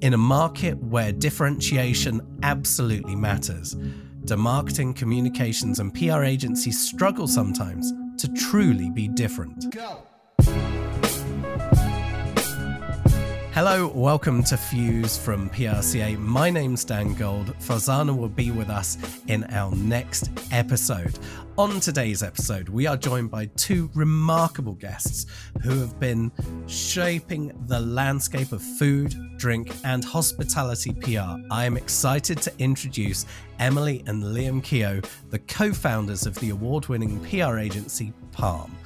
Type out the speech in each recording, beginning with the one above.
In a market where differentiation absolutely matters, do marketing, communications, and PR agencies struggle sometimes to truly be different? Go. Hello, welcome to Fuse from PRCA. My name's Dan Gold. Farzana will be with us in our next episode. On today's episode, we are joined by two remarkable guests who have been shaping the landscape of food, drink, and hospitality PR. I am excited to introduce Emily and Liam Keogh, the co founders of the award winning PR agency Palm.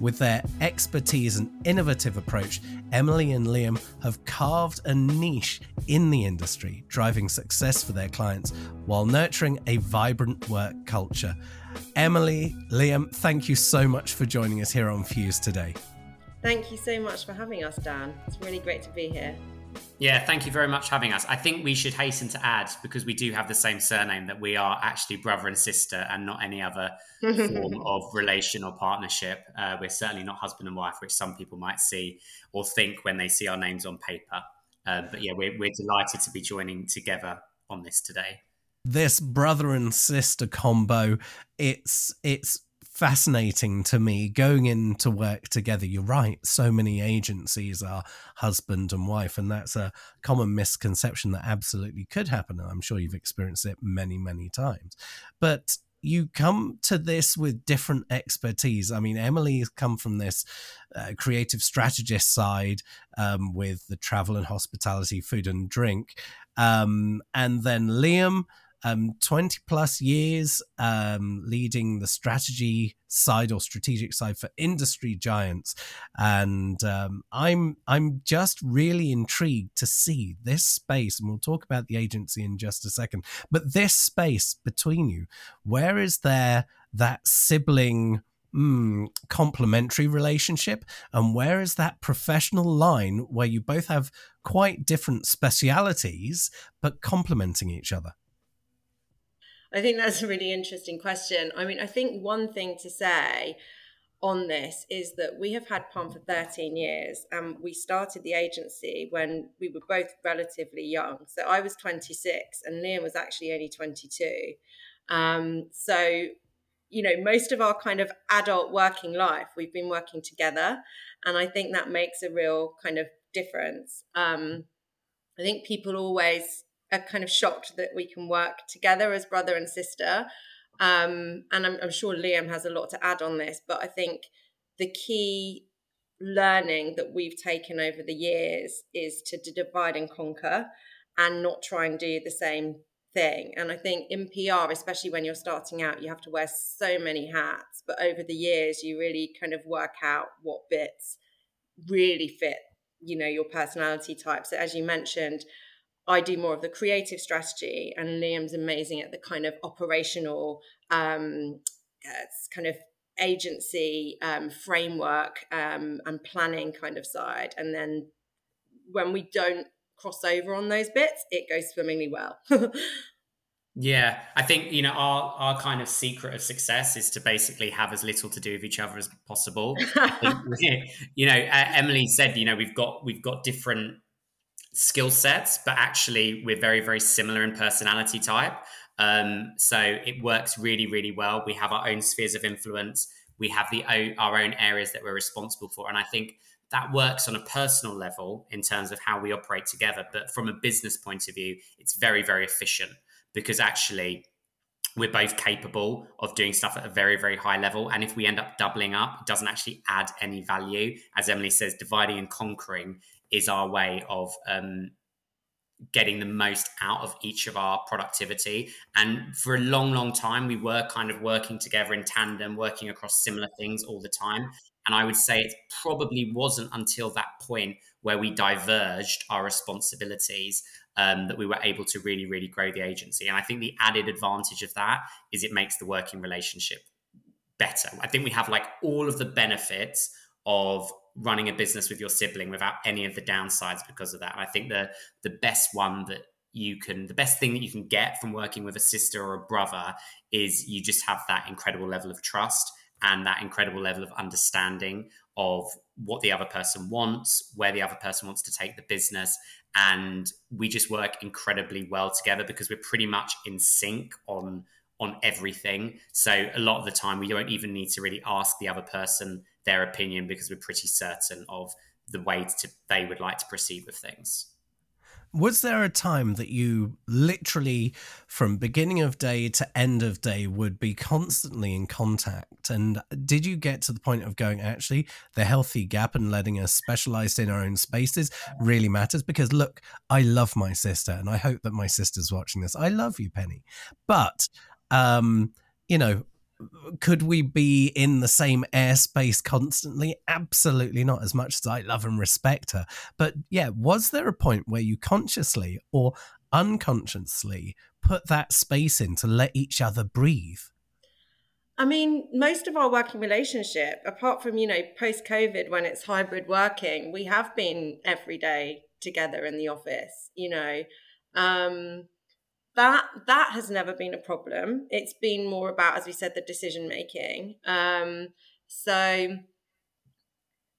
With their expertise and innovative approach, Emily and Liam have carved a niche in the industry, driving success for their clients while nurturing a vibrant work culture. Emily, Liam, thank you so much for joining us here on Fuse today. Thank you so much for having us, Dan. It's really great to be here. Yeah, thank you very much for having us. I think we should hasten to add, because we do have the same surname, that we are actually brother and sister and not any other form of relation or partnership. Uh, we're certainly not husband and wife, which some people might see or think when they see our names on paper. Uh, but yeah, we're, we're delighted to be joining together on this today. This brother and sister combo, it's it's fascinating to me going into work together. You're right. So many agencies are husband and wife, and that's a common misconception that absolutely could happen. And I'm sure you've experienced it many, many times. But you come to this with different expertise. I mean, Emily has come from this uh, creative strategist side um, with the travel and hospitality, food and drink. Um, and then Liam um, 20 plus years um, leading the strategy side or strategic side for industry giants. And um, i'm i'm just really intrigued to see this space and we'll talk about the agency in just a second but this space between you where is there that sibling mm, complementary relationship? And where is that professional line where you both have quite different specialities but complementing each other I think that's a really interesting question. I mean, I think one thing to say on this is that we have had Palm for 13 years and we started the agency when we were both relatively young. So I was 26 and Liam was actually only 22. Um, so, you know, most of our kind of adult working life, we've been working together. And I think that makes a real kind of difference. Um, I think people always are kind of shocked that we can work together as brother and sister. Um, and I'm, I'm sure Liam has a lot to add on this, but I think the key learning that we've taken over the years is to divide and conquer and not try and do the same thing. And I think in PR, especially when you're starting out, you have to wear so many hats. But over the years, you really kind of work out what bits really fit, you know, your personality type. So as you mentioned, I do more of the creative strategy, and Liam's amazing at the kind of operational, um, uh, kind of agency um, framework um, and planning kind of side. And then when we don't cross over on those bits, it goes swimmingly well. Yeah, I think you know our our kind of secret of success is to basically have as little to do with each other as possible. you know, Emily said, you know, we've got we've got different skill sets, but actually we're very, very similar in personality type. Um, so it works really, really well. We have our own spheres of influence. We have the our own areas that we're responsible for, and I think that works on a personal level in terms of how we operate together. But from a business point of view, it's very, very efficient because actually we're both capable of doing stuff at a very, very high level. And if we end up doubling up, it doesn't actually add any value. As Emily says, dividing and conquering is our way of um, getting the most out of each of our productivity. And for a long, long time, we were kind of working together in tandem, working across similar things all the time. And I would say it probably wasn't until that point where we diverged our responsibilities um, that we were able to really, really grow the agency. And I think the added advantage of that is it makes the working relationship better. I think we have like all of the benefits of running a business with your sibling without any of the downsides because of that. And I think the the best one that you can the best thing that you can get from working with a sister or a brother is you just have that incredible level of trust and that incredible level of understanding of what the other person wants, where the other person wants to take the business. And we just work incredibly well together because we're pretty much in sync on on everything. So a lot of the time we don't even need to really ask the other person their opinion because we're pretty certain of the way to, they would like to proceed with things. Was there a time that you literally, from beginning of day to end of day, would be constantly in contact? And did you get to the point of going, actually, the healthy gap and letting us specialize in our own spaces really matters? Because look, I love my sister, and I hope that my sister's watching this. I love you, Penny. But, um, you know, could we be in the same airspace constantly? Absolutely not, as much as I love and respect her. But yeah, was there a point where you consciously or unconsciously put that space in to let each other breathe? I mean, most of our working relationship, apart from, you know, post COVID when it's hybrid working, we have been every day together in the office, you know. Um, that that has never been a problem. It's been more about, as we said, the decision making. Um, so,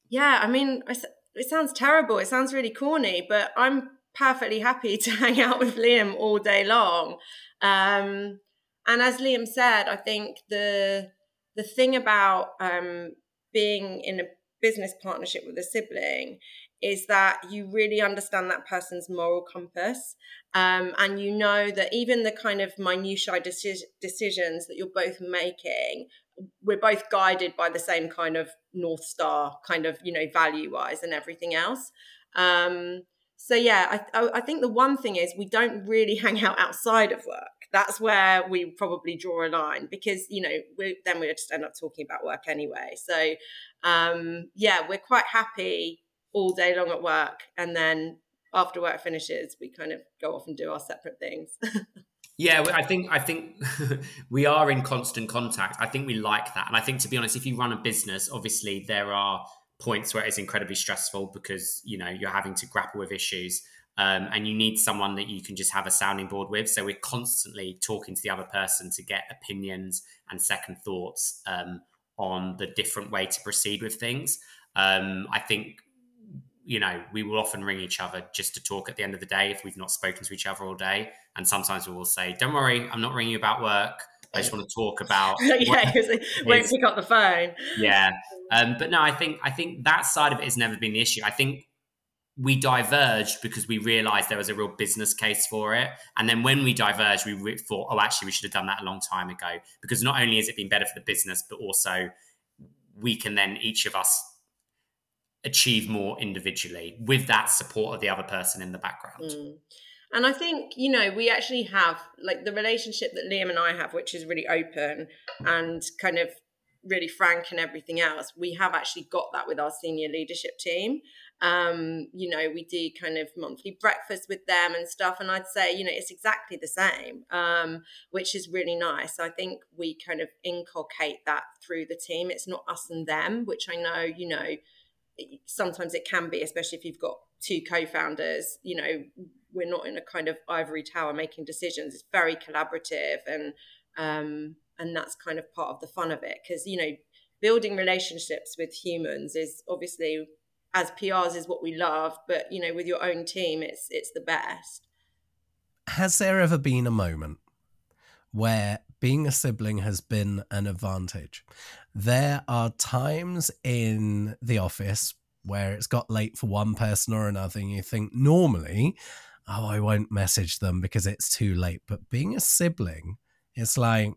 yeah, I mean, it sounds terrible. It sounds really corny, but I'm perfectly happy to hang out with Liam all day long. Um, and as Liam said, I think the the thing about um, being in a business partnership with a sibling is that you really understand that person's moral compass um, and you know that even the kind of minutiae deci- decisions that you're both making we're both guided by the same kind of north star kind of you know value wise and everything else. Um, so yeah I, I think the one thing is we don't really hang out outside of work. That's where we probably draw a line because you know we, then we just end up talking about work anyway. So um, yeah we're quite happy all day long at work and then after work finishes we kind of go off and do our separate things. Yeah i think i think we are in constant contact. I think we like that. And i think to be honest if you run a business obviously there are points where it's incredibly stressful because you know you're having to grapple with issues um, and you need someone that you can just have a sounding board with. So we're constantly talking to the other person to get opinions and second thoughts um, on the different way to proceed with things. Um, i think you know, we will often ring each other just to talk at the end of the day if we've not spoken to each other all day. And sometimes we will say, "Don't worry, I'm not ringing you about work. I just want to talk about." yeah, won't pick up the phone. Yeah, um, but no, I think I think that side of it has never been the issue. I think we diverged because we realized there was a real business case for it. And then when we diverged, we thought, oh, actually, we should have done that a long time ago. Because not only has it been better for the business, but also we can then each of us achieve more individually with that support of the other person in the background. Mm. And I think, you know, we actually have like the relationship that Liam and I have, which is really open and kind of really frank and everything else. We have actually got that with our senior leadership team. Um, you know, we do kind of monthly breakfast with them and stuff. And I'd say, you know, it's exactly the same, um, which is really nice. I think we kind of inculcate that through the team. It's not us and them, which I know, you know, sometimes it can be, especially if you've got two co-founders. You know, we're not in a kind of ivory tower making decisions. It's very collaborative, and um, and that's kind of part of the fun of it. Because you know, building relationships with humans is obviously as PRs is what we love, but you know, with your own team, it's it's the best. Has there ever been a moment where being a sibling has been an advantage. There are times in the office where it's got late for one person or another, and you think normally, oh, I won't message them because it's too late. But being a sibling, it's like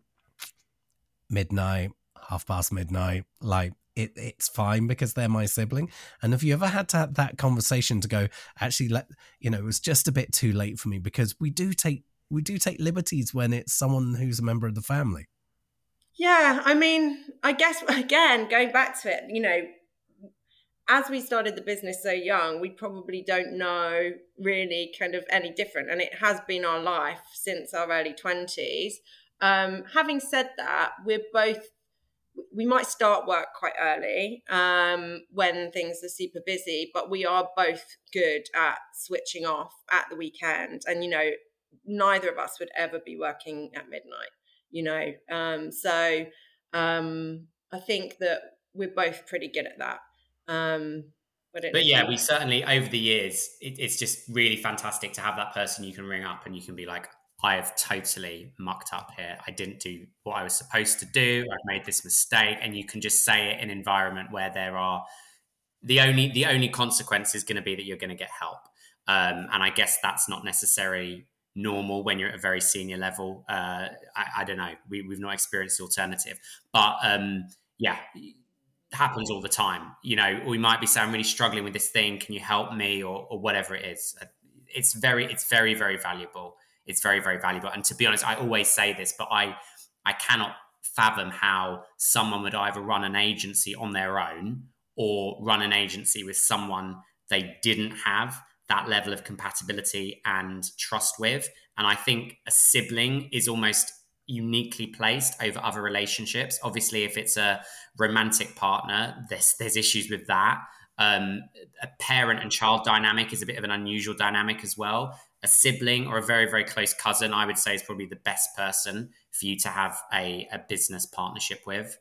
midnight, half past midnight, like it, it's fine because they're my sibling. And have you ever had to have that conversation to go, actually, let you know, it was just a bit too late for me because we do take we do take liberties when it's someone who's a member of the family. Yeah, I mean, I guess again, going back to it, you know, as we started the business so young, we probably don't know really kind of any different. And it has been our life since our early 20s. Um, having said that, we're both, we might start work quite early um, when things are super busy, but we are both good at switching off at the weekend. And, you know, neither of us would ever be working at midnight, you know. Um, so um, I think that we're both pretty good at that. Um, but yeah, we certainly over the years, it, it's just really fantastic to have that person you can ring up and you can be like, I have totally mucked up here. I didn't do what I was supposed to do. I've made this mistake, and you can just say it in an environment where there are the only the only consequence is going to be that you're going to get help. Um, and I guess that's not necessarily normal when you're at a very senior level. Uh, I, I, don't know. We, have not experienced the alternative, but um, yeah, happens all the time. You know, we might be saying, I'm really struggling with this thing. Can you help me or, or whatever it is? It's very, it's very, very valuable. It's very, very valuable. And to be honest, I always say this, but I, I cannot fathom how someone would either run an agency on their own or run an agency with someone they didn't have that level of compatibility and trust with. And I think a sibling is almost uniquely placed over other relationships. Obviously, if it's a romantic partner, there's there's issues with that. Um, a parent and child dynamic is a bit of an unusual dynamic as well. A sibling or a very very close cousin, I would say, is probably the best person for you to have a, a business partnership with.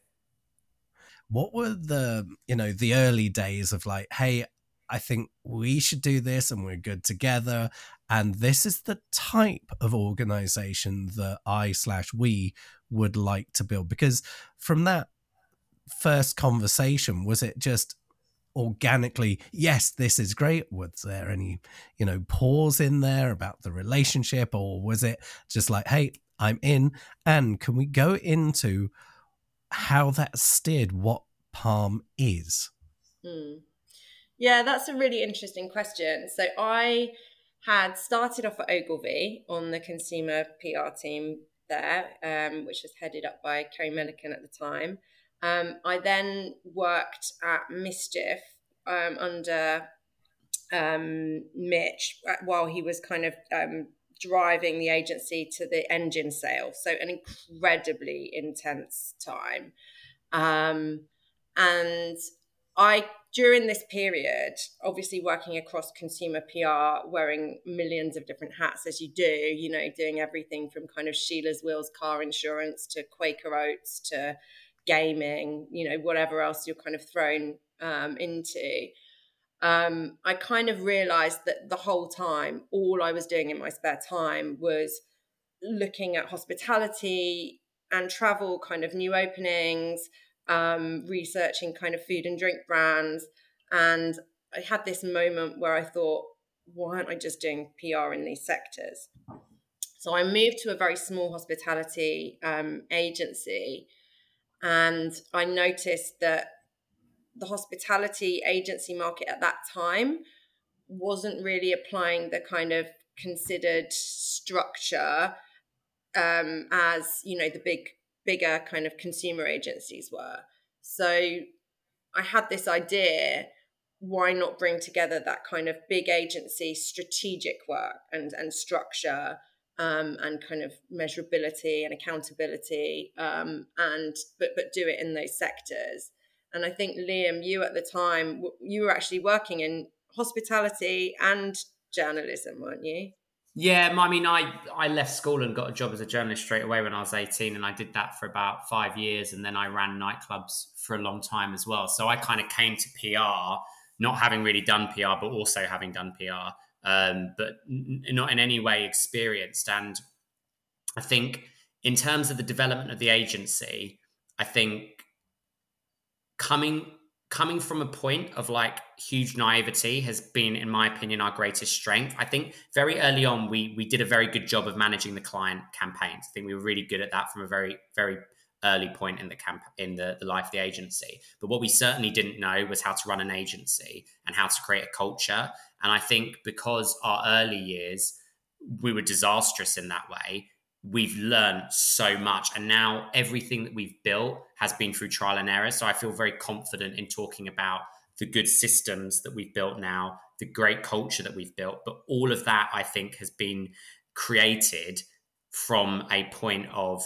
What were the you know the early days of like, hey, I think we should do this and we're good together. And this is the type of organization that I slash we would like to build. Because from that first conversation, was it just organically, yes, this is great? Was there any, you know, pause in there about the relationship? Or was it just like, hey, I'm in? And can we go into how that steered what Palm is? Hmm. Yeah, that's a really interesting question. So I had started off at Ogilvy on the consumer PR team there, um, which was headed up by Kerry Milliken at the time. Um, I then worked at Mischief um, under um, Mitch uh, while he was kind of um, driving the agency to the engine sale. So, an incredibly intense time. Um, and I during this period, obviously working across consumer PR, wearing millions of different hats as you do, you know, doing everything from kind of Sheila's Wheels car insurance to Quaker Oats to gaming, you know, whatever else you're kind of thrown um, into. Um, I kind of realized that the whole time, all I was doing in my spare time was looking at hospitality and travel, kind of new openings, um, researching kind of food and drink brands. And I had this moment where I thought, why aren't I just doing PR in these sectors? So I moved to a very small hospitality um, agency, and I noticed that the hospitality agency market at that time wasn't really applying the kind of considered structure um, as you know the big bigger kind of consumer agencies were. So I had this idea why not bring together that kind of big agency strategic work and, and structure um, and kind of measurability and accountability um, and but but do it in those sectors and i think liam you at the time you were actually working in hospitality and journalism weren't you yeah, I mean, I I left school and got a job as a journalist straight away when I was eighteen, and I did that for about five years, and then I ran nightclubs for a long time as well. So I kind of came to PR not having really done PR, but also having done PR, um, but n- not in any way experienced. And I think in terms of the development of the agency, I think coming coming from a point of like huge naivety has been in my opinion our greatest strength. I think very early on we we did a very good job of managing the client campaigns. I think we were really good at that from a very very early point in the camp in the, the life of the agency. But what we certainly didn't know was how to run an agency and how to create a culture. And i think because our early years we were disastrous in that way we've learned so much. And now everything that we've built has been through trial and error. So i feel very confident in talking about the good systems that we've built now the great culture that we've built. But all of that i think has been created from a point of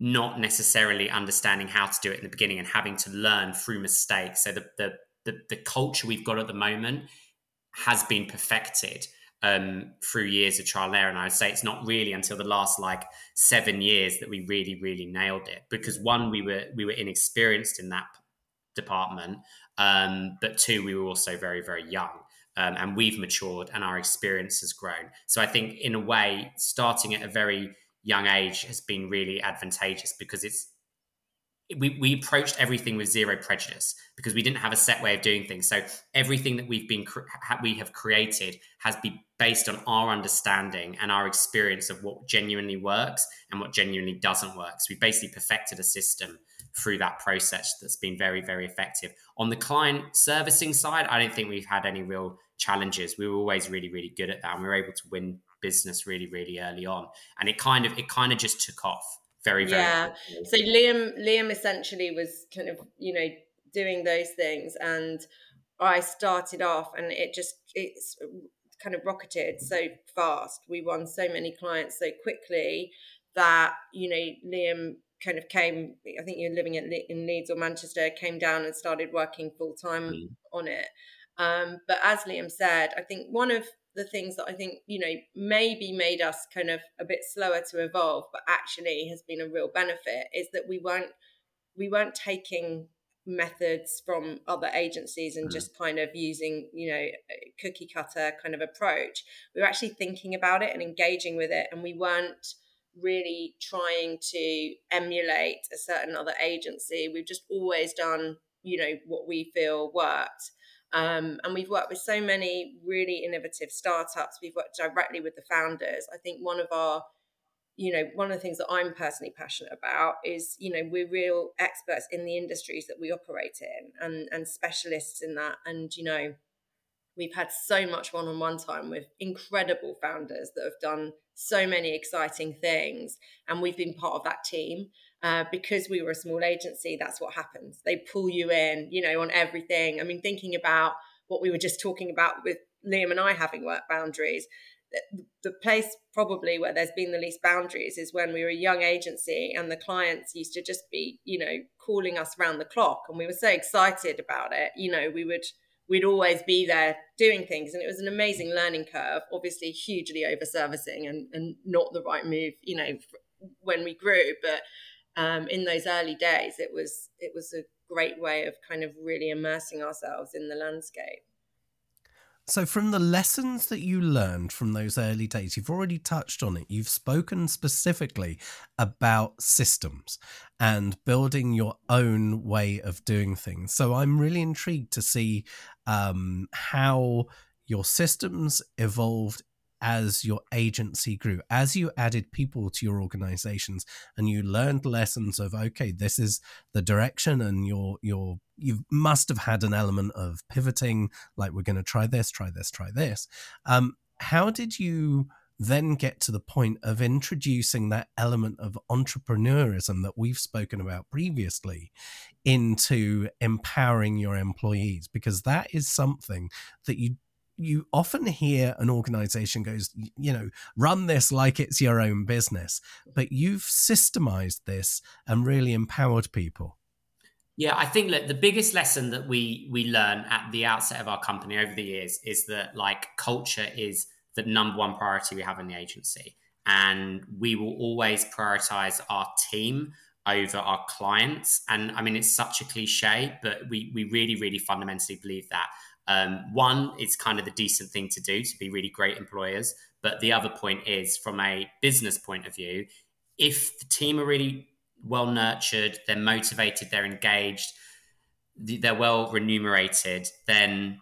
not necessarily understanding how to do it in the beginning and having to learn through mistakes. So the the the, the culture we've got at the moment has been perfected um, through years of trial and error. And I'd say it's not really until the last like seven years that we really, really nailed it. Because one, we were we were inexperienced in that department, um, but two, we were also very, very young. Um, and we've matured and our experience has grown. So I think, in a way, starting at a very young age has been really advantageous because it's we, we approached everything with zero prejudice because we didn't have a set way of doing things. So everything that we've been we have created has been based on our understanding and our experience of what genuinely works and what genuinely doesn't work. So we basically perfected a system through that process that's been very very effective. On the client servicing side, I don't think we've had any real challenges. We were always really really good at that, and we were able to win business really really early on, and it kind of it kind of just took off very very yeah quickly. so liam liam essentially was kind of you know doing those things and i started off and it just it's kind of rocketed so fast we won so many clients so quickly that you know liam kind of came i think you're living in, in leeds or manchester came down and started working full time mm. on it um, but as liam said i think one of the things that I think, you know, maybe made us kind of a bit slower to evolve, but actually has been a real benefit is that we weren't we weren't taking methods from other agencies and mm. just kind of using, you know, cookie cutter kind of approach. We were actually thinking about it and engaging with it and we weren't really trying to emulate a certain other agency. We've just always done, you know, what we feel worked. Um, and we've worked with so many really innovative startups. We've worked directly with the founders. I think one of our, you know, one of the things that I'm personally passionate about is, you know, we're real experts in the industries that we operate in and, and specialists in that. And, you know, we've had so much one on one time with incredible founders that have done so many exciting things. And we've been part of that team. Uh, because we were a small agency, that's what happens. They pull you in, you know, on everything. I mean, thinking about what we were just talking about with Liam and I having work boundaries, the, the place probably where there's been the least boundaries is when we were a young agency and the clients used to just be, you know, calling us around the clock. And we were so excited about it. You know, we would we'd always be there doing things and it was an amazing learning curve obviously hugely over servicing and, and not the right move you know when we grew but um, in those early days, it was it was a great way of kind of really immersing ourselves in the landscape. So, from the lessons that you learned from those early days, you've already touched on it. You've spoken specifically about systems and building your own way of doing things. So, I'm really intrigued to see um, how your systems evolved as your agency grew, as you added people to your organizations and you learned lessons of, okay, this is the direction and you're, you're, you must have had an element of pivoting, like we're going to try this, try this, try this. Um, how did you then get to the point of introducing that element of entrepreneurism that we've spoken about previously into empowering your employees because that is something that you you often hear an organization goes, you know, run this like it's your own business, but you've systemized this and really empowered people. Yeah, I think that the biggest lesson that we we learn at the outset of our company over the years is that like culture is the number one priority we have in the agency, and we will always prioritize our team over our clients. And I mean, it's such a cliche, but we we really really fundamentally believe that. Um, one, it's kind of the decent thing to do to be really great employers. But the other point is, from a business point of view, if the team are really well nurtured, they're motivated, they're engaged, they're well remunerated, then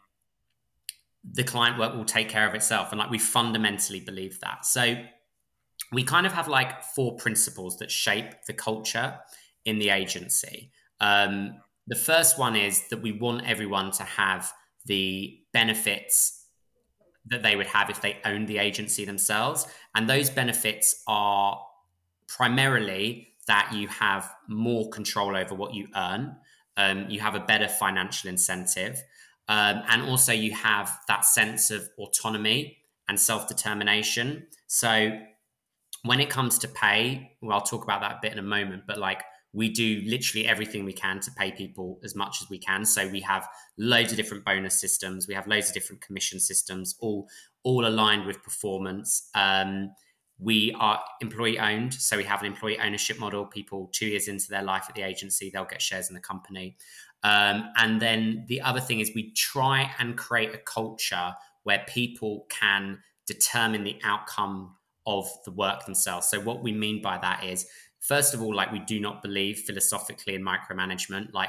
the client work will take care of itself. And like we fundamentally believe that. So we kind of have like four principles that shape the culture in the agency. Um, the first one is that we want everyone to have the benefits that they would have if they owned the agency themselves. And those benefits are primarily that you have more control over what you earn, um, you have a better financial incentive, um, and also you have that sense of autonomy and self determination. So when it comes to pay, well, I'll talk about that a bit in a moment, but like we do literally everything we can to pay people as much as we can. So we have loads of different bonus systems. We have loads of different commission systems, all all aligned with performance. Um, we are employee owned, so we have an employee ownership model. People two years into their life at the agency, they'll get shares in the company. Um, and then the other thing is we try and create a culture where people can determine the outcome of the work themselves. So what we mean by that is, first of all, like we do not believe philosophically in micromanagement. Like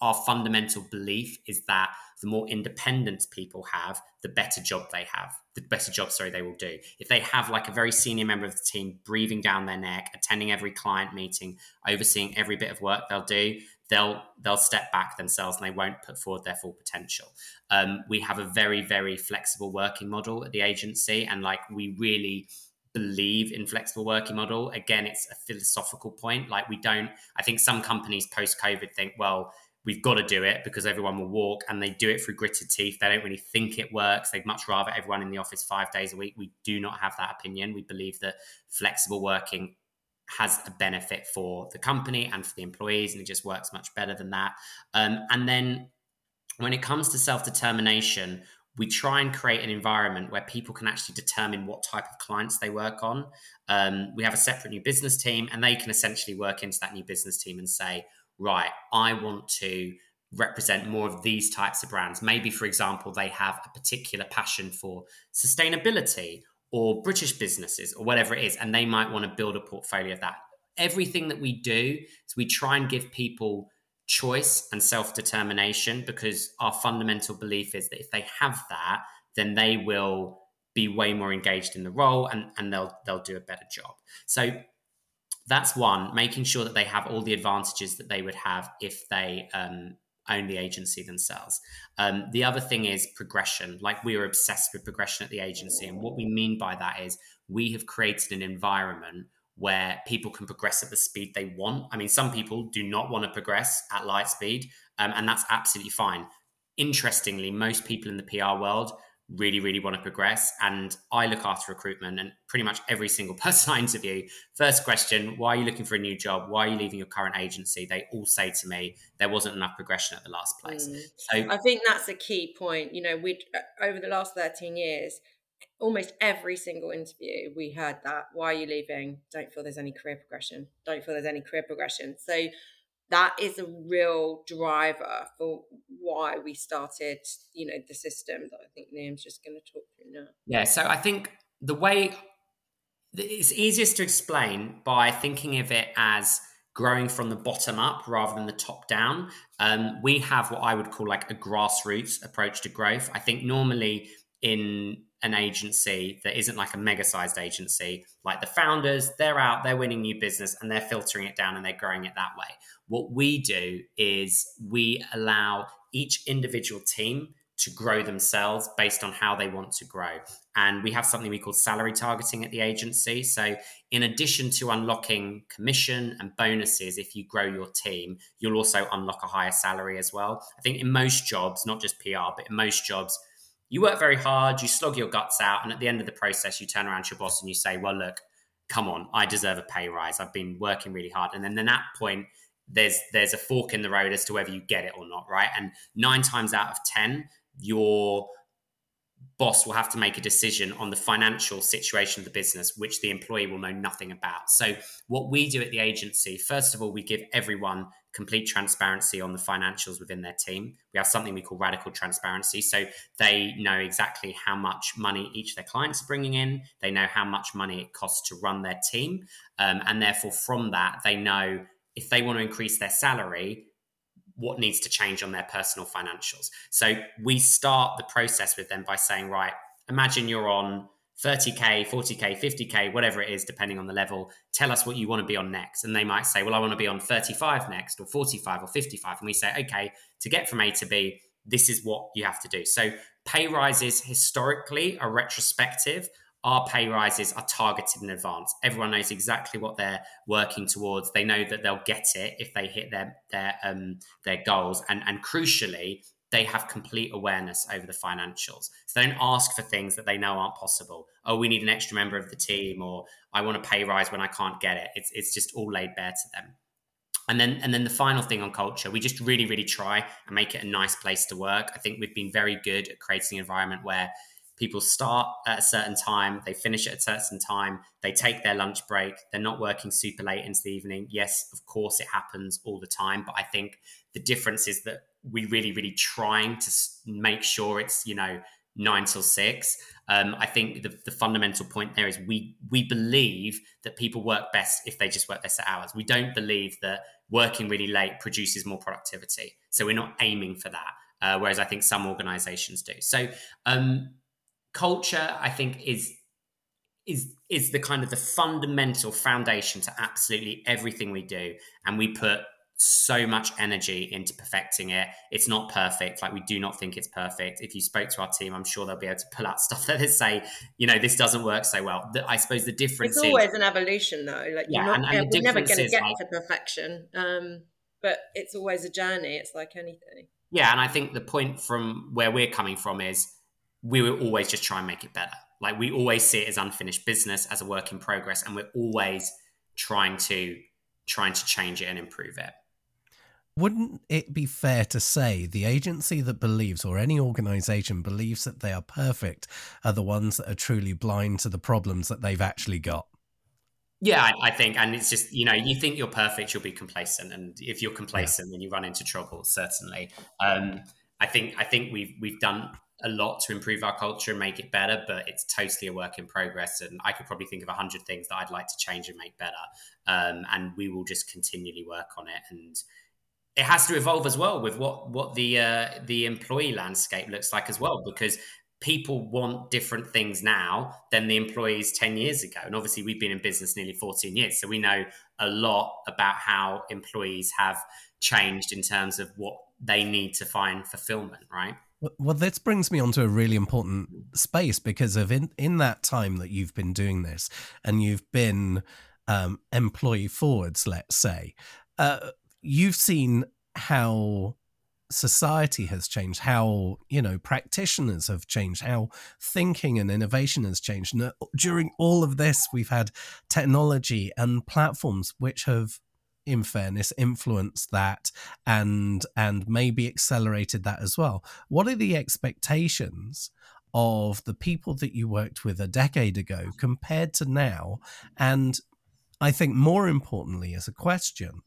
our fundamental belief is that the more independence people have, the better job they have, the better job, sorry, they will do. If they have like a very senior member of the team breathing down their neck, attending every client meeting, overseeing every bit of work they'll do, they'll they'll step back themselves and they won't put forward their full potential. Um, we have a very very flexible working model at the agency, and like we really believe in flexible working model. Again, it's a philosophical point. Like we don't. I think some companies post COVID think, well, we've got to do it because everyone will walk and they do it through gritted teeth. They don't really think it works. They'd much rather everyone in the office five days a week. We do not have that opinion. We believe that flexible working has a benefit for the company and for the employees, and it just works much better than that. Um, and then when it comes to self determination, we try and create an environment where people can actually determine what type of clients they work on. Um, we have a separate new business team, and they can essentially work into that new business team and say, right, I want to represent more of these types of brands. Maybe, for example, they have a particular passion for sustainability or British businesses or whatever it is, and they might want to build a portfolio of that. Everything that we do is we try and give people choice and self determination because our fundamental belief is that if they have that, then they will be way more engaged in the role and, and they'll they'll do a better job. So that's one, making sure that they have all the advantages that they would have if they um, own the agency themselves. Um, the other thing is progression. Like we are obsessed with progression at the agency. And what we mean by that is we have created an environment where people can progress at the speed they want. I mean, some people do not want to progress at light speed, um, and that's absolutely fine. Interestingly, most people in the PR world really, really want to progress. And I look after recruitment and pretty much every single person I interview, first question, why are you looking for a new job? Why are you leaving your current agency? They all say to me, there wasn't enough progression at the last place. Mm. So I think that's a key point. You know, we uh, over the last 13 years, almost every single interview we heard that why are you leaving don't feel there's any career progression don't feel there's any career progression so that is a real driver for why we started, you know, the system that I think Liam's just going to talk through now. Yeah, so I think the way it's easiest to explain by thinking of it as growing from the bottom up rather than the top down. Um, we have what I would call like a grassroots approach to growth. I think normally in an agency that isn't like a mega sized agency, like the founders, they're out, they're winning new business and they're filtering it down and they're growing it that way. What we do is we allow each individual team to grow themselves based on how they want to grow. And we have something we call salary targeting at the agency. So, in addition to unlocking commission and bonuses, if you grow your team, you'll also unlock a higher salary as well. I think in most jobs, not just PR, but in most jobs, you work very hard, you slog your guts out, and at the end of the process, you turn around to your boss and you say, Well, look, come on, I deserve a pay rise. I've been working really hard. And then at that point, there's there's a fork in the road as to whether you get it or not, right? And nine times out of ten, your boss will have to make a decision on the financial situation of the business, which the employee will know nothing about. So, what we do at the agency, first of all, we give everyone complete transparency on the financials within their team. We have something we call radical transparency. So, they know exactly how much money each of their clients are bringing in, they know how much money it costs to run their team. Um, and therefore, from that, they know if they want to increase their salary, what needs to change on their personal financials. So we start the process with them by saying, right, imagine you're on 30K, 40K, 50K, whatever it is, depending on the level. Tell us what you want to be on next. And they might say, well, I want to be on 35 next, or 45, or 55. And we say, okay, to get from A to B, this is what you have to do. So pay rises historically are retrospective our pay rises are targeted in advance. Everyone knows exactly what they're working towards. They know that they'll get it if they hit their their um, their goals, and and crucially, they have complete awareness over the financials. So they don't ask for things that they know aren't possible. Oh, we need an extra member of the team, or I want a pay rise when I can't get it. It's it's just all laid bare to them. and then and then the final thing on culture, we just really really try and make it a nice place to work. I think we've been very good at creating an environment where people start at a certain time, they finish at a certain time, they take their lunch break, they're not working super late into the evening. Yes, of course, it happens all the time, but I think the difference is that we really, really trying to make sure it's you know nine till six. Um, I think the, the, fundamental point there is we we believe that people work best if they just work their set hours. We don't believe that working really late produces more productivity. So we're not aiming for that. Uh, whereas I think some organisations do. So um, culture, I think, is is is the kind of the fundamental foundation to absolutely everything we do, and we put so much energy into perfecting it. It's not perfect. Like we do not think it's perfect. If you spoke to our team, I'm sure they'll be able to pull out stuff that they say, you know, this doesn't work so well. I suppose the difference it's always an evolution though. Like yeah, you're not, and, and we're never going to get like, to perfection. Um, but it's always a journey. It's like anything. Yeah, and I think the point from where we're coming from is we will always just try and make it better. Like we always see it as unfinished business, as a work in progress, and we're always trying to trying to change it and improve it. Wouldn't it be fair to say the agency that believes, or any organization believes that they are perfect, are the ones that are truly blind to the problems that they've actually got? Yeah, I, I, think, and it's just you know, you think you're perfect, you'll be complacent, and if you're complacent, yeah. then you run into trouble. Certainly, um, I think I think we've we've done a lot to improve our culture and make it better, but it's totally a work in progress. And I could probably think of a hundred things that I'd like to change and make better. Um, and we will just continually work on it. And it has to evolve as well with what what the uh, the employee landscape looks like as well, because people want different things now than the employees 10 years ago. And obviously, we've been in business nearly 14 years. So we know a lot about how employees have changed in terms of what they need to find fulfillment, right? Well, this brings me on to a really important space because of in, in that time that you've been doing this and you've been um, employee forwards, let's say, uh, you've seen how society has changed, how you know practitioners have changed, how thinking and innovation has changed. And during all of this, we've had technology and platforms which have in fairness influenced that and and maybe accelerated that as well what are the expectations of the people that you worked with a decade ago compared to now and i think more importantly as a question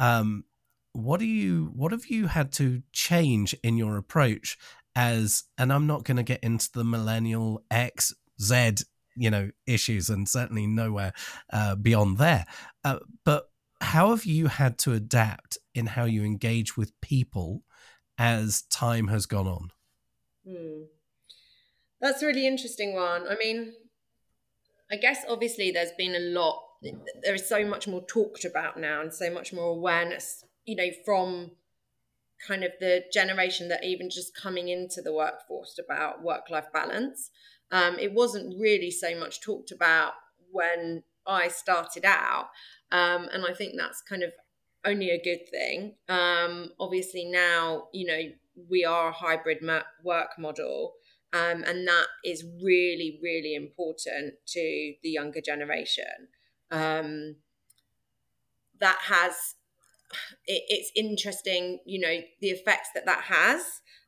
um, what do you what have you had to change in your approach as and i'm not going to get into the millennial x z you know issues and certainly nowhere uh, beyond there uh, but how have you had to adapt in how you engage with people as time has gone on? Hmm. That's a really interesting one. I mean, I guess obviously there's been a lot, there is so much more talked about now and so much more awareness, you know, from kind of the generation that even just coming into the workforce about work life balance. Um, it wasn't really so much talked about when I started out. Um, and I think that's kind of only a good thing. Um, obviously, now, you know, we are a hybrid work model. Um, and that is really, really important to the younger generation. Um, that has, it, it's interesting, you know, the effects that that has.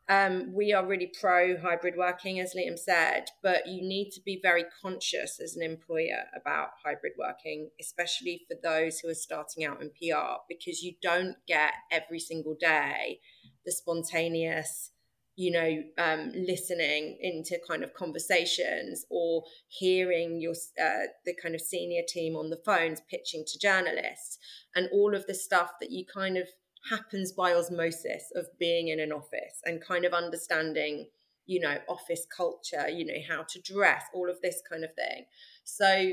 Um, we are really pro hybrid working, as Liam said, but you need to be very conscious as an employer about hybrid working, especially for those who are starting out in PR, because you don't get every single day the spontaneous, you know, um, listening into kind of conversations or hearing your uh, the kind of senior team on the phones pitching to journalists. And all of the stuff that you kind of happens by osmosis of being in an office and kind of understanding you know office culture you know how to dress all of this kind of thing. So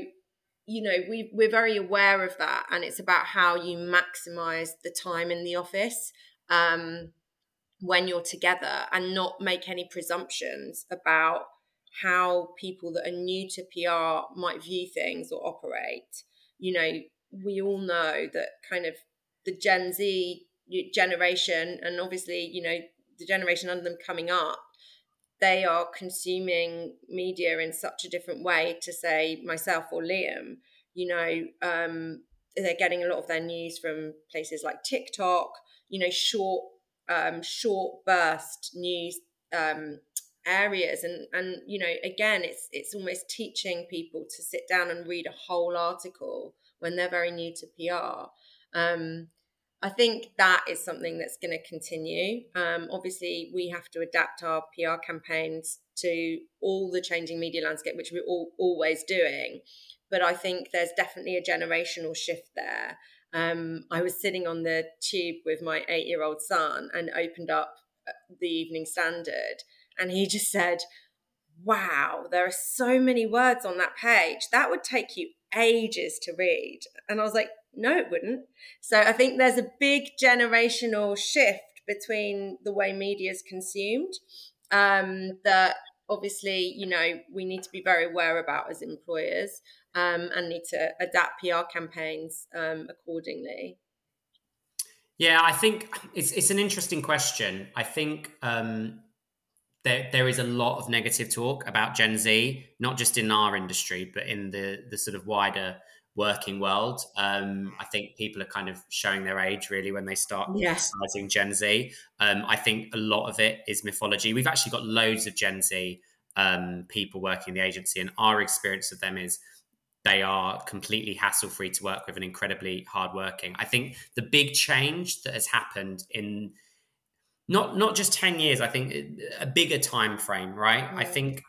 you know we we're very aware of that and it's about how you maximize the time in the office. Um, when you're together and not make any presumptions about how people that are new to PR might view things or operate. You know we all know that kind of the Gen Z generation and obviously you know the generation under them coming up they are consuming media in such a different way to say myself or liam. You know um, they're getting a lot of their news from places like TikTok, you know, short um, short burst news um, areas and and you know again it's it's almost teaching people to sit down and read a whole article when they're very new to PR. Um, I think that is something that's going to continue. Um, obviously, we have to adapt our PR campaigns to all the changing media landscape, which we're all, always doing. But I think there's definitely a generational shift there. Um, I was sitting on the tube with my eight year old son and opened up uh, the Evening Standard, and he just said, Wow, there are so many words on that page. That would take you ages to read. And I was like, no, it wouldn't. So I think there's a big generational shift between the way media is consumed um, that obviously, you know, we need to be very aware about as employers um, and need to adapt PR campaigns um, accordingly. Yeah, I think it's it's an interesting question. I think um, there there is a lot of negative talk about Gen Z, not just in our industry, but in the the sort of wider working world. Um, I think people are kind of showing their age really when they start yes. criticizing Gen Z. Um, I think a lot of it is mythology. We've actually got loads of Gen Z um, people working in the agency, and our experience of them is they are completely hassle free to work with and incredibly hardworking. I think the big change that has happened in not not just 10 years i think a bigger time frame right mm. i think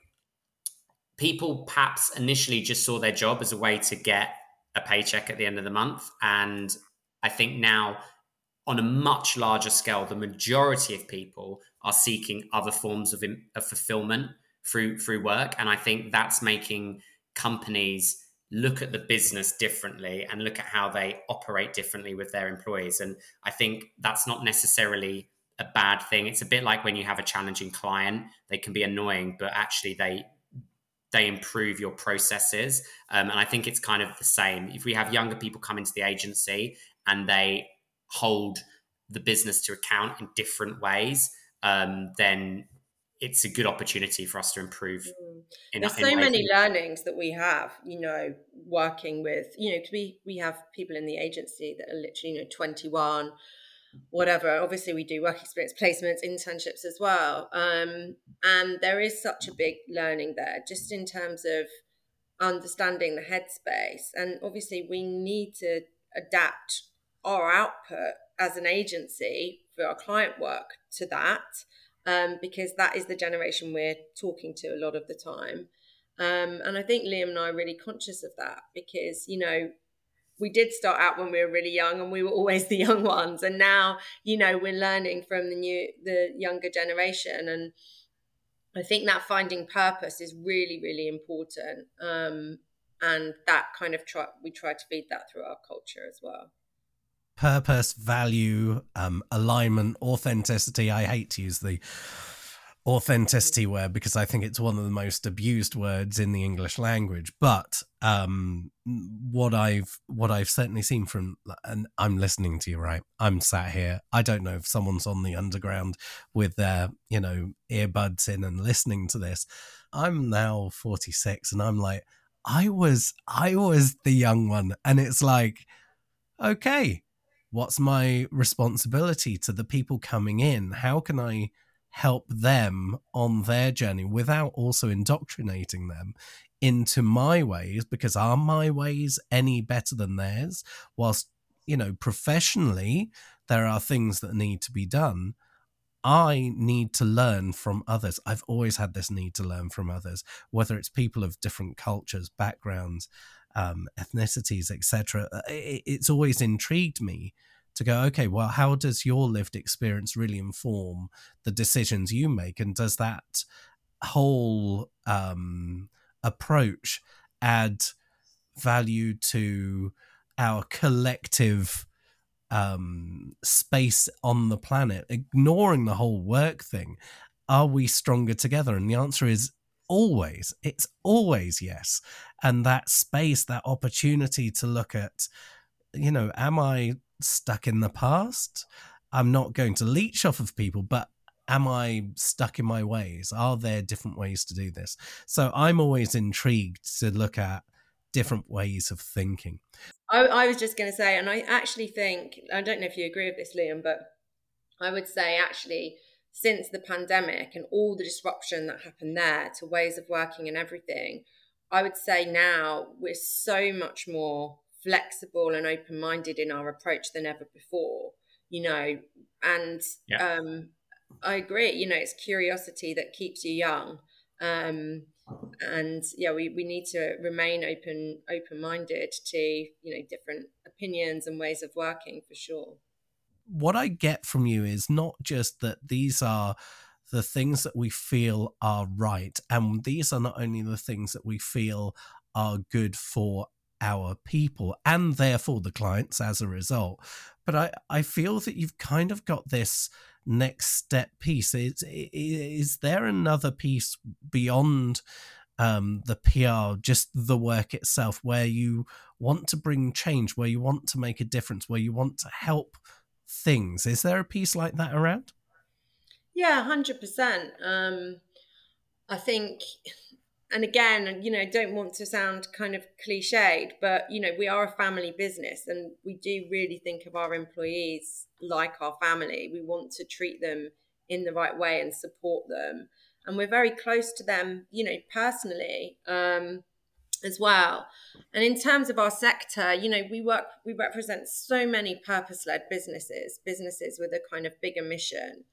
people perhaps initially just saw their job as a way to get a paycheck at the end of the month. And I think now, on a much larger scale, the majority of people are seeking other forms of, of fulfillment through through work, and I think that's making companies look at the business differently and look at how they operate differently with their employees. And I think that's not necessarily a bad thing. It's a bit like when you have a challenging client; they can be annoying, but actually they they improve your processes. Um, and I think it's kind of the same. If we have younger people come into the agency and they hold the business to account in different ways, um, then it's a good opportunity for us to improve. Mm. In, There's in so many learnings that we have, you know, working with, you know, because we, we have people in the agency that are literally, you know, 21, whatever. Obviously, we do work experience placements, internships as well. Um, and there is such a big learning there, just in terms of understanding the headspace. And obviously, we need to adapt our output as an agency for our client work to that, um, because that is the generation we're talking to a lot of the time. Um, and I think Liam and I are really conscious of that because, you know, we did start out when we were really young and we were always the young ones. And now you know we're learning from the new the younger generation. And i think that finding purpose is really really important. Um, and that kind of try we try to feed that through our culture as well. Purpose value um, alignment authenticity. I hate to use the authenticity word because I think it's one of the most abused words in the English language. But um, what I've what I've certainly seen from and I'm listening to you, right? I'm sat here. I don't know if someone's on the underground with their you know earbuds in and listening to this. I'm now 46, and I'm like, I was I was the young one, and it's like, okay, what's my responsibility to the people coming in? How can I help them on their journey without also indoctrinating them into my ways because are my ways any better than theirs? Whilst you know professionally there are things that need to be done. I need to learn from others. I've always had this need to learn from others whether it's people of different cultures backgrounds um, ethnicities etc it's always intrigued me to go, okay, well, how does your lived experience really inform the decisions you make? And does that whole um, approach add value to our collective um, space on the planet, ignoring the whole work thing? Are we stronger together? And the answer is always. It's always yes. And that space, that opportunity to look at, you know, am I stuck in the past. I'm not going to leech off of people, but am I stuck in my ways? Are there different ways to do this? So I'm always intrigued to look at different ways of thinking. I, I was just going to say, and I actually think, I don't know if you agree with this, Liam, but I would say actually, since the pandemic and all the disruption that happened there to ways of working and everything, I would say now we're so much more flexible and open minded in our approach than ever before, you know, and yeah. um, I agree, you know, it's curiosity that keeps you young. Um, and yeah, we, we need to remain open open minded to you know different opinions and ways of working for sure. What I get from you is not just that these are the things that we feel are right, and these are not only the things that we feel are good for our people and therefore the clients as a result. But I, I feel that you've kind of got this next step piece. Is, is there another piece beyond um, the PR, just the work itself, where you want to bring change, where you want to make a difference, where you want to help things? Is there a piece like that around? Yeah, 100%. Um, I think and again, you know, don't want to sound kind of cliched, but you know, we are a family business and we do really think of our employees like our family. We want to treat them in the right way and support them. And we're very close to them, you know, personally um, as well. And in terms of our sector, you know, we work, we represent so many purpose led businesses, businesses with a kind of bigger mission.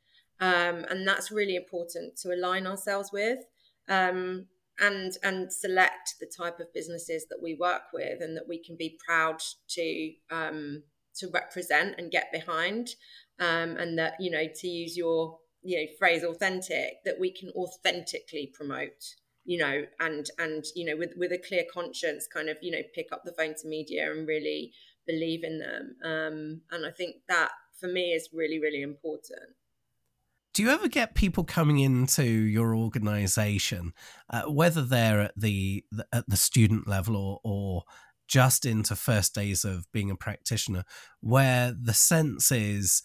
Um, and that's really important to align ourselves with. Um, and and select the type of businesses that we work with and that we can be proud to um, to represent and get behind um, and that you know to use your you know phrase authentic that we can authentically promote you know and and you know with with a clear conscience kind of you know pick up the phone to media and really believe in them. Um, and i think that for me is really really important do you ever get people coming into your organization uh, whether they're at the, the, at the student level or, or just into first days of being a practitioner where the sense is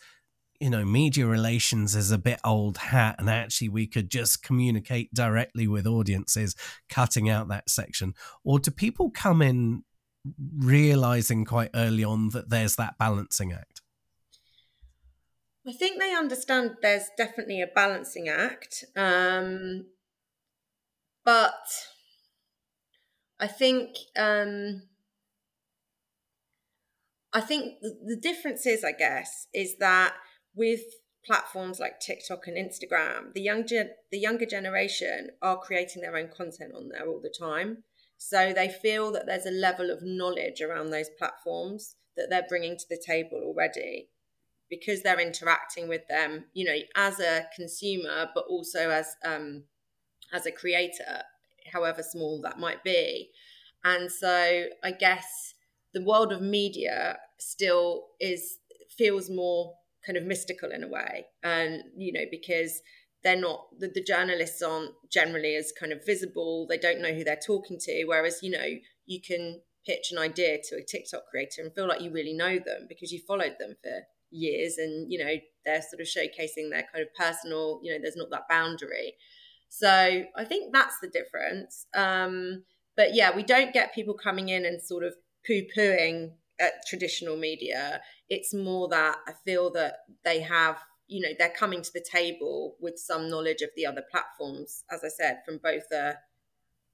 you know media relations is a bit old hat and actually we could just communicate directly with audiences cutting out that section? Or do people come in realizing quite early on that there's that balancing act I think they understand there's definitely a balancing act. Um, but I think um, I think the, difference is, I guess, is that with platforms like TikTok and Instagram, the young gen- the younger generation are creating their own content on there all the time. So they feel that there's a level of knowledge around those platforms that they're bringing to the table already because they're interacting with them, you know, as a consumer, but also as um, as a creator, however small that might be. And so, I guess the world of media still is feels more kind of mystical in a way, and you know, because they're not the, the journalists aren't generally as kind of visible. They don't know who they're talking to. Whereas, you know, you can pitch an idea to a TikTok creator and feel like you really know them because you followed them for years and you know they're sort of showcasing their kind of personal you know there's not that boundary. So i think that's the difference. Um but yeah we don't get people coming in and sort of poo-pooing at traditional media. It's more that i feel that they have you know they're coming to the table with some knowledge of the other platforms as i said from both the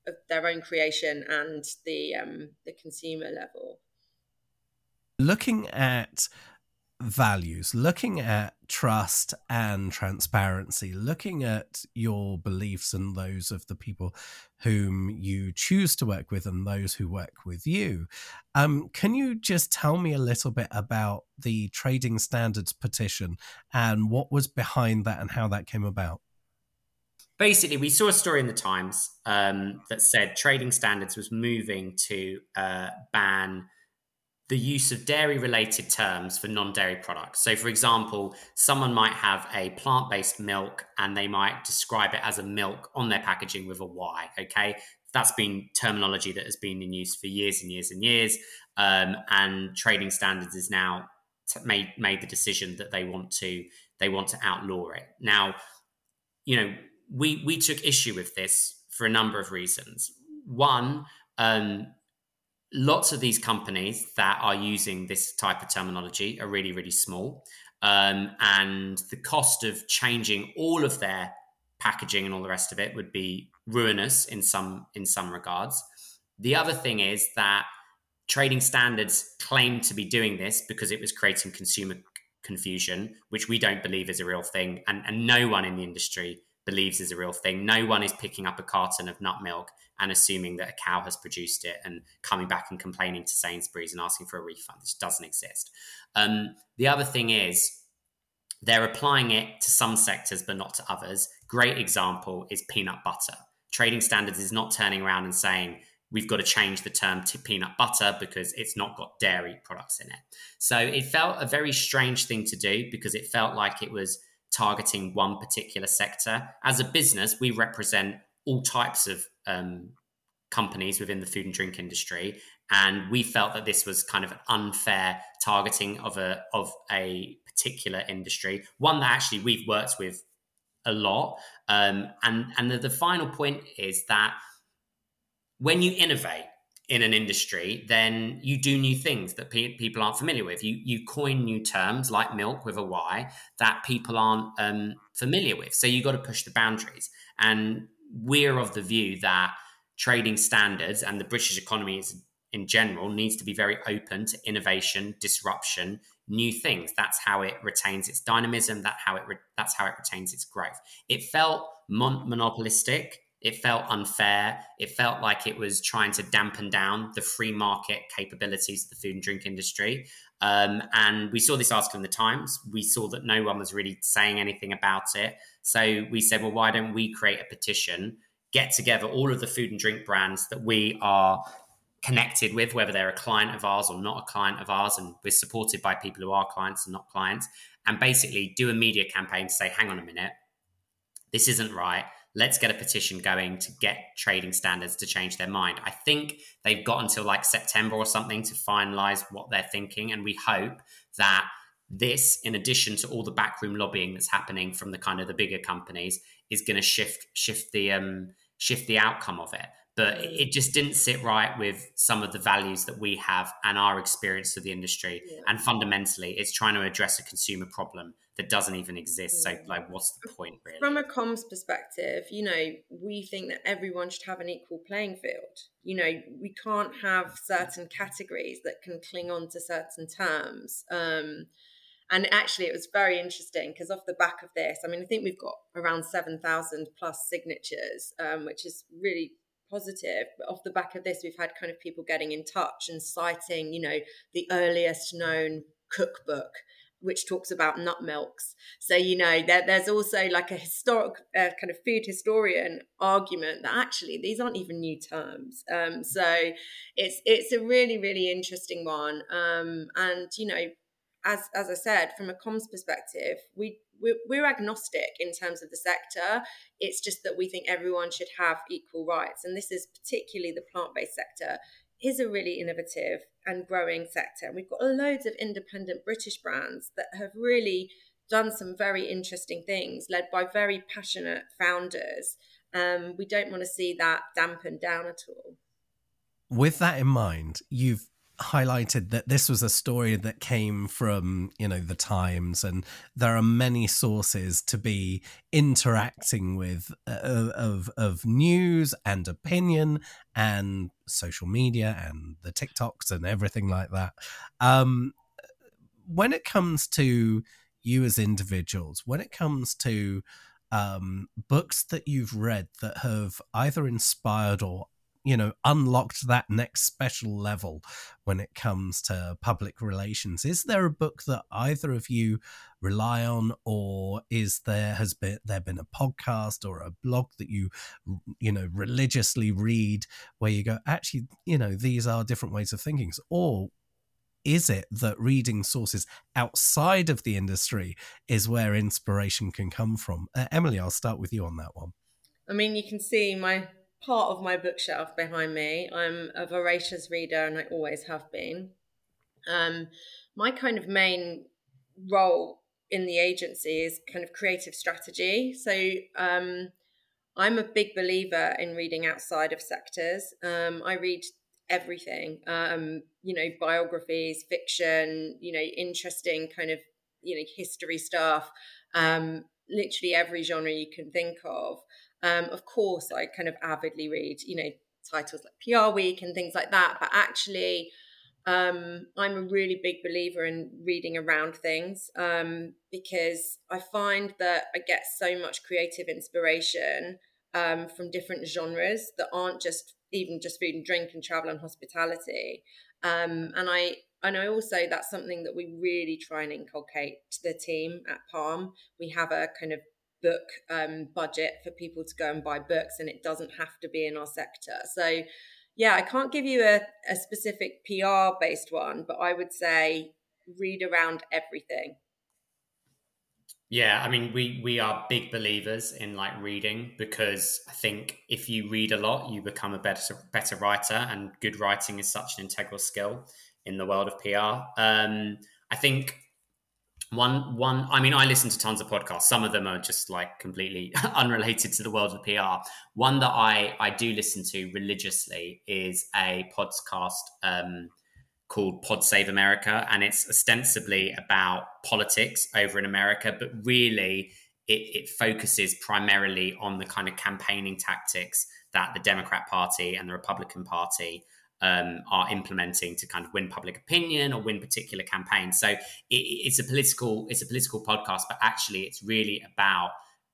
of their own creation and the um the consumer level. Looking at values, looking at trust and transparency, looking at your beliefs and those of the people whom you choose to work with and those who work with you. Um, can you just tell me a little bit about the trading standards petition and what was behind that and how that came about? Basically, we saw a story in the Times um, that said trading standards was moving to uh, ban the use of dairy related terms for non dairy products. So, for example, someone might have a plant based milk and they might describe it as a milk on their packaging with a Y. Okay. That's been terminology that has been in use for years and years and years. Um, and trading standards is now t- made made the decision that they want to they want to outlaw it. Now, you know, we we took issue with this for a number of reasons. One, um, lots of these companies that are using this type of terminology are really, really small. Um, and the cost of changing all of their packaging and all the rest of it would be ruinous in some in some regards. The other thing is that trading standards claim to be doing this because it was creating consumer confusion, which we don't believe is a real thing, and, and no one in the industry believes is a real thing. No one is picking up a carton of nut milk and assuming that a cow has produced it and coming back and complaining to Sainsbury's and asking for a refund. This doesn't exist. Um, the other thing is they're applying it to some sectors but not to others. Great example is peanut butter. Trading standards is not turning around and saying we've got to change the term to peanut butter because it's not got dairy products in it. So it felt a very strange thing to do because it felt like it was targeting one particular sector. As a business, we represent all types of um, companies within the food and drink industry, and we felt that this was kind of an unfair targeting of a of a particular industry, one that actually we've worked with a lot. Um, and and the, the final point is that when you innovate in an industry, then you do new things that pe- people aren't familiar with. You you coin new terms like milk with a Y that people aren't um, familiar with. So you got to push the boundaries. And we're of the view that trading standards and the British economy in general needs to be very open to innovation, disruption, new things. That's how it retains its dynamism. That how it re- that's how it retains its growth. It felt mon- monopolistic it felt unfair. It felt like it was trying to dampen down the free market capabilities of the food and drink industry. Um, and we saw this article in the Times. We saw that no one was really saying anything about it. So we said, well, why don't we create a petition, get together all of the food and drink brands that we are connected with, whether they're a client of ours or not a client of ours, and we're supported by people who are clients and not clients, and basically do a media campaign to say, hang on a minute, this isn't right let's get a petition going to get trading standards to change their mind. I think they've got until like September or something to finalize what they're thinking. And we hope that this, in addition to all the backroom lobbying that's happening from the kind of the bigger companies, is going to shift shift the um, shift the outcome of it but it just didn't sit right with some of the values that we have and our experience of the industry. Yeah. And fundamentally, it's trying to address a consumer problem that doesn't even exist. So, mm. like, what's the point, really? From a comms perspective, you know, we think that everyone should have an equal playing field. You know, we can't have certain categories that can cling on to certain terms. Um, and actually, it was very interesting because off the back of this, I mean, I think we've got around 7,000 plus signatures, um, which is really positive. But off the back of this, we've had kind of people getting in touch and citing, you know, the earliest known cookbook which talks about nut milks. So you know there, there's also like a historic uh, kind of food historian argument that actually these aren't even new terms. Um, so it's it's a really really interesting one. Um, and you know, as as I said, from a comms perspective, we we're, we're agnostic in terms of the sector. It's just that we think everyone should have equal rights. And this is particularly the plant based sector is a really innovative and growing sector. And we've got loads of independent British brands that have really done some very interesting things, led by very passionate founders. Um, we don't want to see that dampened down at all. With that in mind, you've highlighted that this was a story that came from you know the times and there are many sources to be interacting with uh, of of news and opinion and social media and the tiktoks and everything like that. Um when it comes to you as individuals when it comes to um books that you've read that have either inspired or you know unlocked that next special level when it comes to public relations. Is there a book that either of you rely on or is there has been there been a podcast or a blog that you you know religiously read where you go actually you know these are different ways of thinking or is it that reading sources outside of the industry is where inspiration can come from? Uh, emily i'll start with you on that one. I mean you can see my part of my bookshelf behind me. I'm a voracious reader and I always have been. Um, my kind of main role in the agency is kind of creative strategy. So um, I'm a big believer in reading outside of sectors. Um, I read everything. Um, you know, biographies, fiction, you know, interesting kind of, you know, history stuff, um, literally every genre you can think of. Um, of course, I kind of avidly read, you know, titles like PR Week and things like that, but actually, um, I'm a really big believer in reading around things um, because I find that I get so much creative inspiration um, from different genres that aren't just even just food and drink and travel and hospitality. Um, and I and I also that's something that we really try and inculcate to the team at Palm. We have a kind of book um, budget for people to go and buy books, and it doesn't have to be in our sector. So, yeah, I can't give you a, a specific PR based one, but I would say read around everything. Yeah, I mean, we we are big believers in like reading because I think if you read a lot, you become a better better writer, and good writing is such an integral skill in the world of PR. Um, I think one one. I mean, I listen to tons of podcasts. Some of them are just like completely unrelated to the world of PR. One that I I do listen to religiously is a podcast. Um, called Pod Save America, and it's ostensibly about politics over in America, but really it, it, focuses primarily on the kind of campaigning tactics that the Democrat Party and the Republican Party um, are implementing to kind of win public opinion or win particular campaigns. So it, it's a political it's a political podcast, but actually it's really about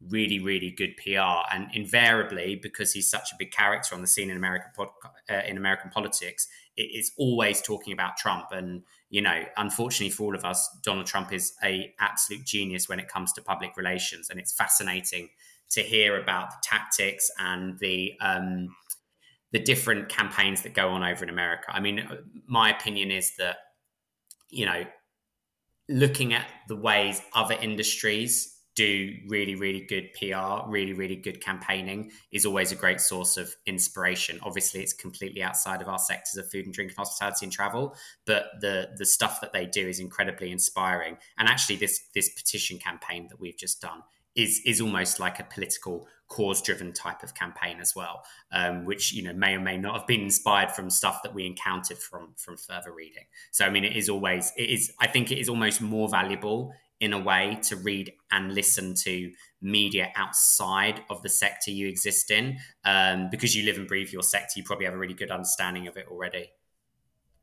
really really good PR and invariably because he's such a big character on the scene in American pod, uh, in American politics it's always talking about Trump. And you know unfortunately for all of us Donald Trump is a absolute genius when it comes to public relations. And it's fascinating to hear about the tactics and the um, the different campaigns that go on over in America I mean my opinion is that you know looking at the ways other industries do really, really good PR, really, really good campaigning is always a great source of inspiration. Obviously, it's completely outside of our sectors of food and drink and hospitality and travel, but the the stuff that they do is incredibly inspiring. And actually, this this petition campaign that we've just done is is almost like a political cause driven type of campaign as well, um, which you know may or may not have been inspired from stuff that we encountered from from further reading. So I mean, it is always it is. I think it is almost more valuable in a way to read and listen to media outside of the sector you exist in um, because you live and breathe your sector you probably have a really good understanding of it already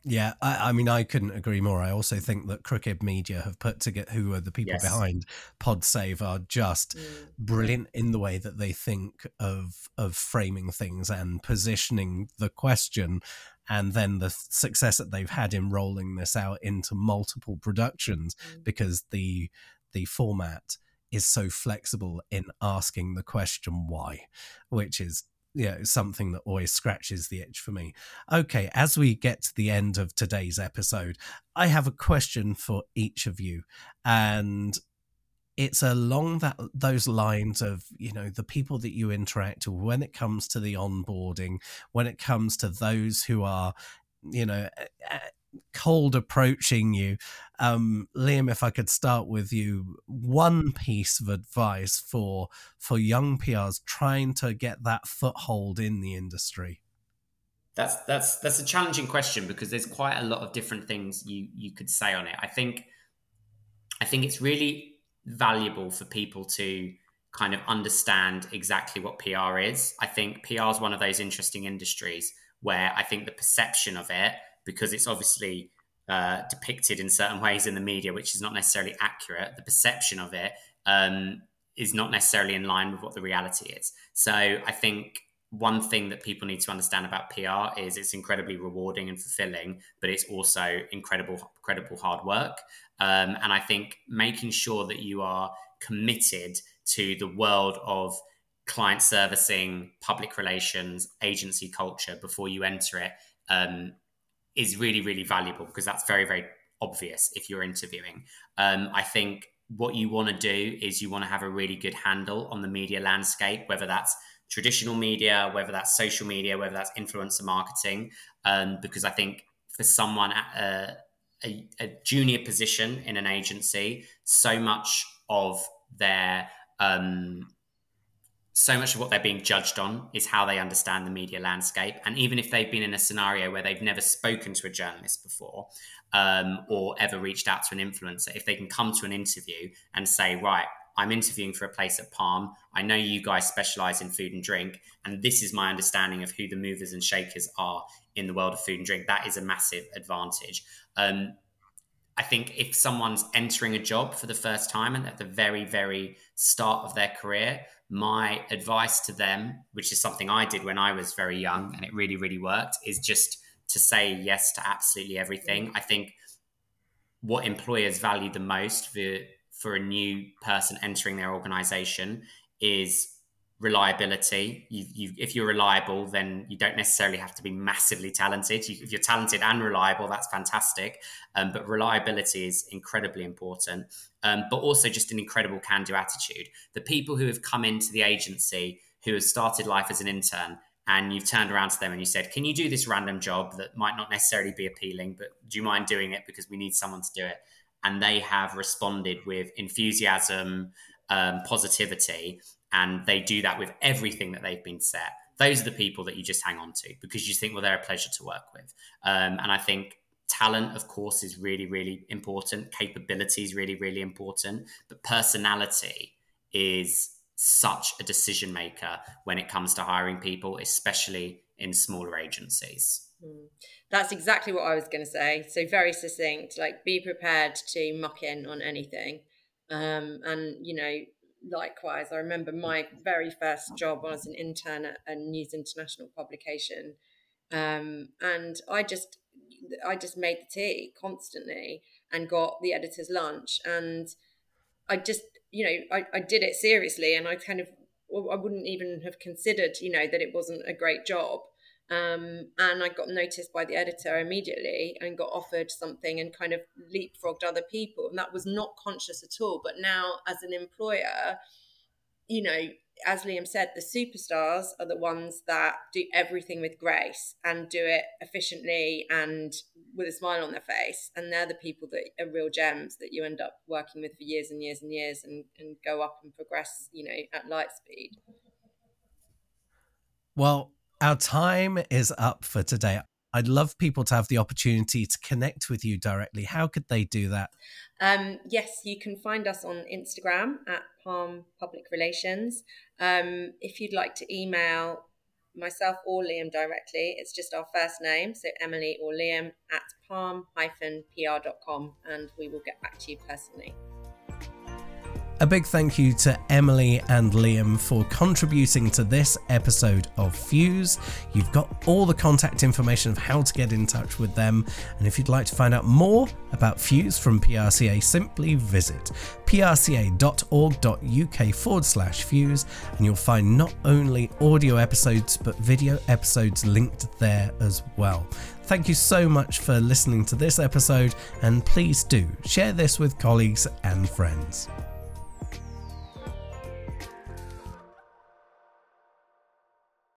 yeah, I, I, mean, I couldn't agree more. I also think that Crooked Media have put together, who are the people yes. behind PodSave, are just mm. brilliant in the way that they think of of framing things and positioning the question and then the success that they've had in rolling this out into multiple productions mm. because the the format is so flexible in asking the question why, which is know, something that always scratches the itch for me. Okay, as we get to the end of today's episode, I have a question for each of you, and it's along that those lines of you know the people that you interact with when it comes to the onboarding when it comes to those who are you know cold approaching you. Um liam if i could start with you one piece of advice for for young prs trying to get that foothold in the industry. That's that's that's a challenging question because there's quite a lot of different things you you could say on it. I think i think it's really valuable for people to kind of understand exactly what PR is. I think PR is one of those interesting industries where I think the perception of it, because it's obviously uh, depicted in certain ways in the media, which is not necessarily accurate, the perception of it um, is not necessarily in line with what the reality is. So I think one thing that people need to understand about PR is it's incredibly rewarding and fulfilling, but it's also incredible, incredible hard work. Um, and I think making sure that you are committed to the world of client servicing, public relations, agency culture before you enter it um, is really, really valuable because that's very, very obvious if you're interviewing. Um, I think what you want to do is you want to have a really good handle on the media landscape, whether that's traditional media, whether that's social media, whether that's influencer marketing, um, because I think for someone at uh, a, a junior position in an agency, so much of their um, so much of what they're being judged on is how they understand the media landscape. And even if they've been in a scenario where they've never spoken to a journalist before um, or ever reached out to an influencer, if they can come to an interview and say, right, I'm interviewing for a place at Palm. I know you guys specialize in food and drink, and this is my understanding of who the movers and shakers are in the world of food and drink. That is a massive advantage. Um, I think if someone's entering a job for the first time and at the very, very start of their career, my advice to them, which is something I did when I was very young and it really, really worked, is just to say yes to absolutely everything. I think what employers value the most for, for a new person entering their organization is reliability. You, you, if you're reliable, then you don't necessarily have to be massively talented. You, if you're talented and reliable, that's fantastic. Um, but reliability is incredibly important. Um, but also just an incredible can-do attitude. The people who have come into the agency who have started life as an intern and you've turned around to them and you said, "Can you do this random job that might not necessarily be appealing, but do you mind doing it because we need someone to do it?" And they have responded with enthusiasm, um, positivity, and they do that with everything that they've been set. Those are the people that you just hang on to because you think, well, they're a pleasure to work with. Um, and I think talent, of course, is really, really important. Capability is really, really important. But personality is such a decision maker when it comes to hiring people, especially in smaller agencies. Hmm. That's exactly what I was going to say. So very succinct. Like, be prepared to muck in on anything, um, and you know, likewise, I remember my very first job was an intern at a News International publication, um, and I just I just made the tea constantly and got the editor's lunch, and I just you know I, I did it seriously, and I kind of I wouldn't even have considered you know that it wasn't a great job. Um, and I got noticed by the editor immediately and got offered something and kind of leapfrogged other people. And that was not conscious at all. But now, as an employer, you know, as Liam said, the superstars are the ones that do everything with grace and do it efficiently and with a smile on their face. And they're the people that are real gems that you end up working with for years and years and years and, and go up and progress, you know, at light speed. Well, our time is up for today. I'd love people to have the opportunity to connect with you directly. How could they do that? Um, yes, you can find us on Instagram at Palm Public Relations. Um, if you'd like to email myself or Liam directly, it's just our first name, so Emily or Liam at palm-pr.com, and we will get back to you personally. A big thank you to Emily and Liam for contributing to this episode of Fuse. You've got all the contact information of how to get in touch with them. And if you'd like to find out more about Fuse from PRCA, simply visit prca.org.uk forward slash Fuse, and you'll find not only audio episodes but video episodes linked there as well. Thank you so much for listening to this episode, and please do share this with colleagues and friends.